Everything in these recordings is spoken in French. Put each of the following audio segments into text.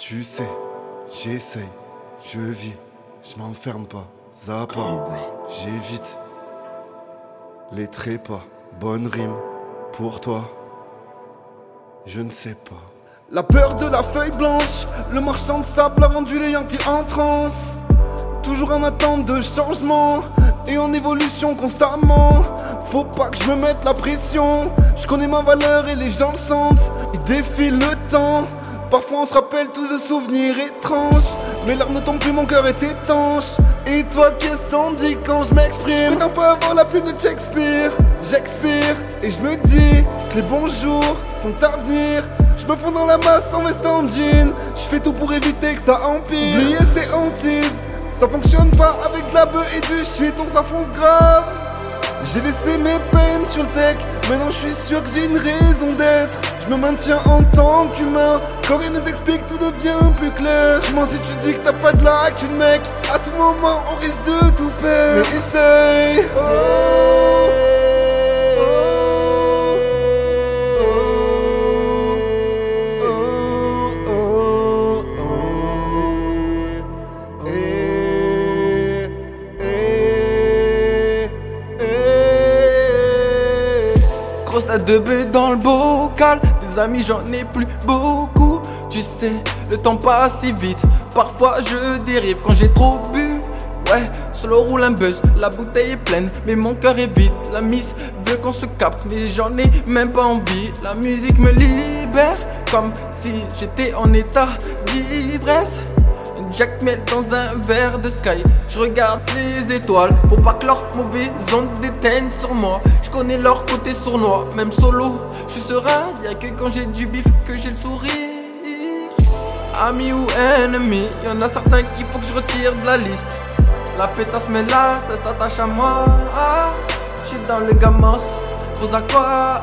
Tu sais, j'essaye, je vis, je m'enferme pas, zappa, j'évite les trépas, bonne rime pour toi, je ne sais pas. La peur de la feuille blanche, le marchand de sable a vendu les Yankees en transe. Toujours en attente de changement et en évolution constamment. Faut pas que je me mette la pression. Je connais ma valeur et les gens le sentent. Ils défilent le temps. Parfois on se rappelle tous de souvenirs étranges. Mes larmes ne tombent plus, mon cœur est étanche. Et toi, qu'est-ce t'en dis quand je m'exprime? Un peu avant la plume de Shakespeare. J'expire et je me dis que les bons jours sont à venir. Je me fonds dans la masse en veste en jean. Je fais tout pour éviter que ça empire. Oublier ces hantises, ça fonctionne pas avec de la bœuf et du shit, donc ça fonce grave. J'ai laissé mes peines sur le deck, maintenant je suis sûr que j'ai une raison d'être. Je me maintiens en tant qu'humain, quand rien nous explique, tout devient plus clair. M'en si tu dis que t'as pas de lacune, mec. À tout moment, on risque de tout perdre. Mais essaye. Grosse tête de bœuf dans le bocal, des amis j'en ai plus beaucoup. Tu sais, le temps passe si vite, parfois je dérive quand j'ai trop bu. Ouais, solo roule un buzz, la bouteille est pleine, mais mon cœur est vide. La miss veut qu'on se capte, mais j'en ai même pas envie. La musique me libère, comme si j'étais en état d'ivresse. Jack Mel dans un verre de sky. Je regarde les étoiles, faut pas que leur mauvaise onde déteigne sur moi. Je connais leur côté sournois, même solo, je suis serein. Y'a que quand j'ai du bif que j'ai le sourire. Ami ou ennemi, y'en a certains qu'il faut que je retire de la liste. La pétasse mais là, ça s'attache à moi. Ah, je suis dans le gamos, gros à quoi?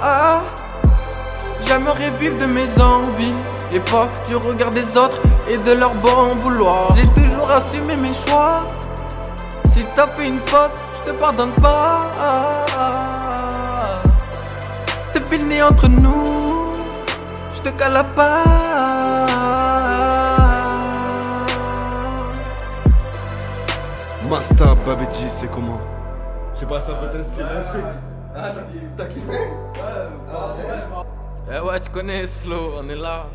J'aimerais vivre de mes envies et pas du regard des autres et de leur bon vouloir. J'ai toujours assumé mes choix. Si t'as fait une faute, je te pardonne pas. C'est fini entre nous, je te cale pas. Masta, Babedji, c'est comment? Je sais pas, ça peut t'inspirer un truc. Ah, ça- t'as kiffé? Eh ouais, tu connais Slow, on est là.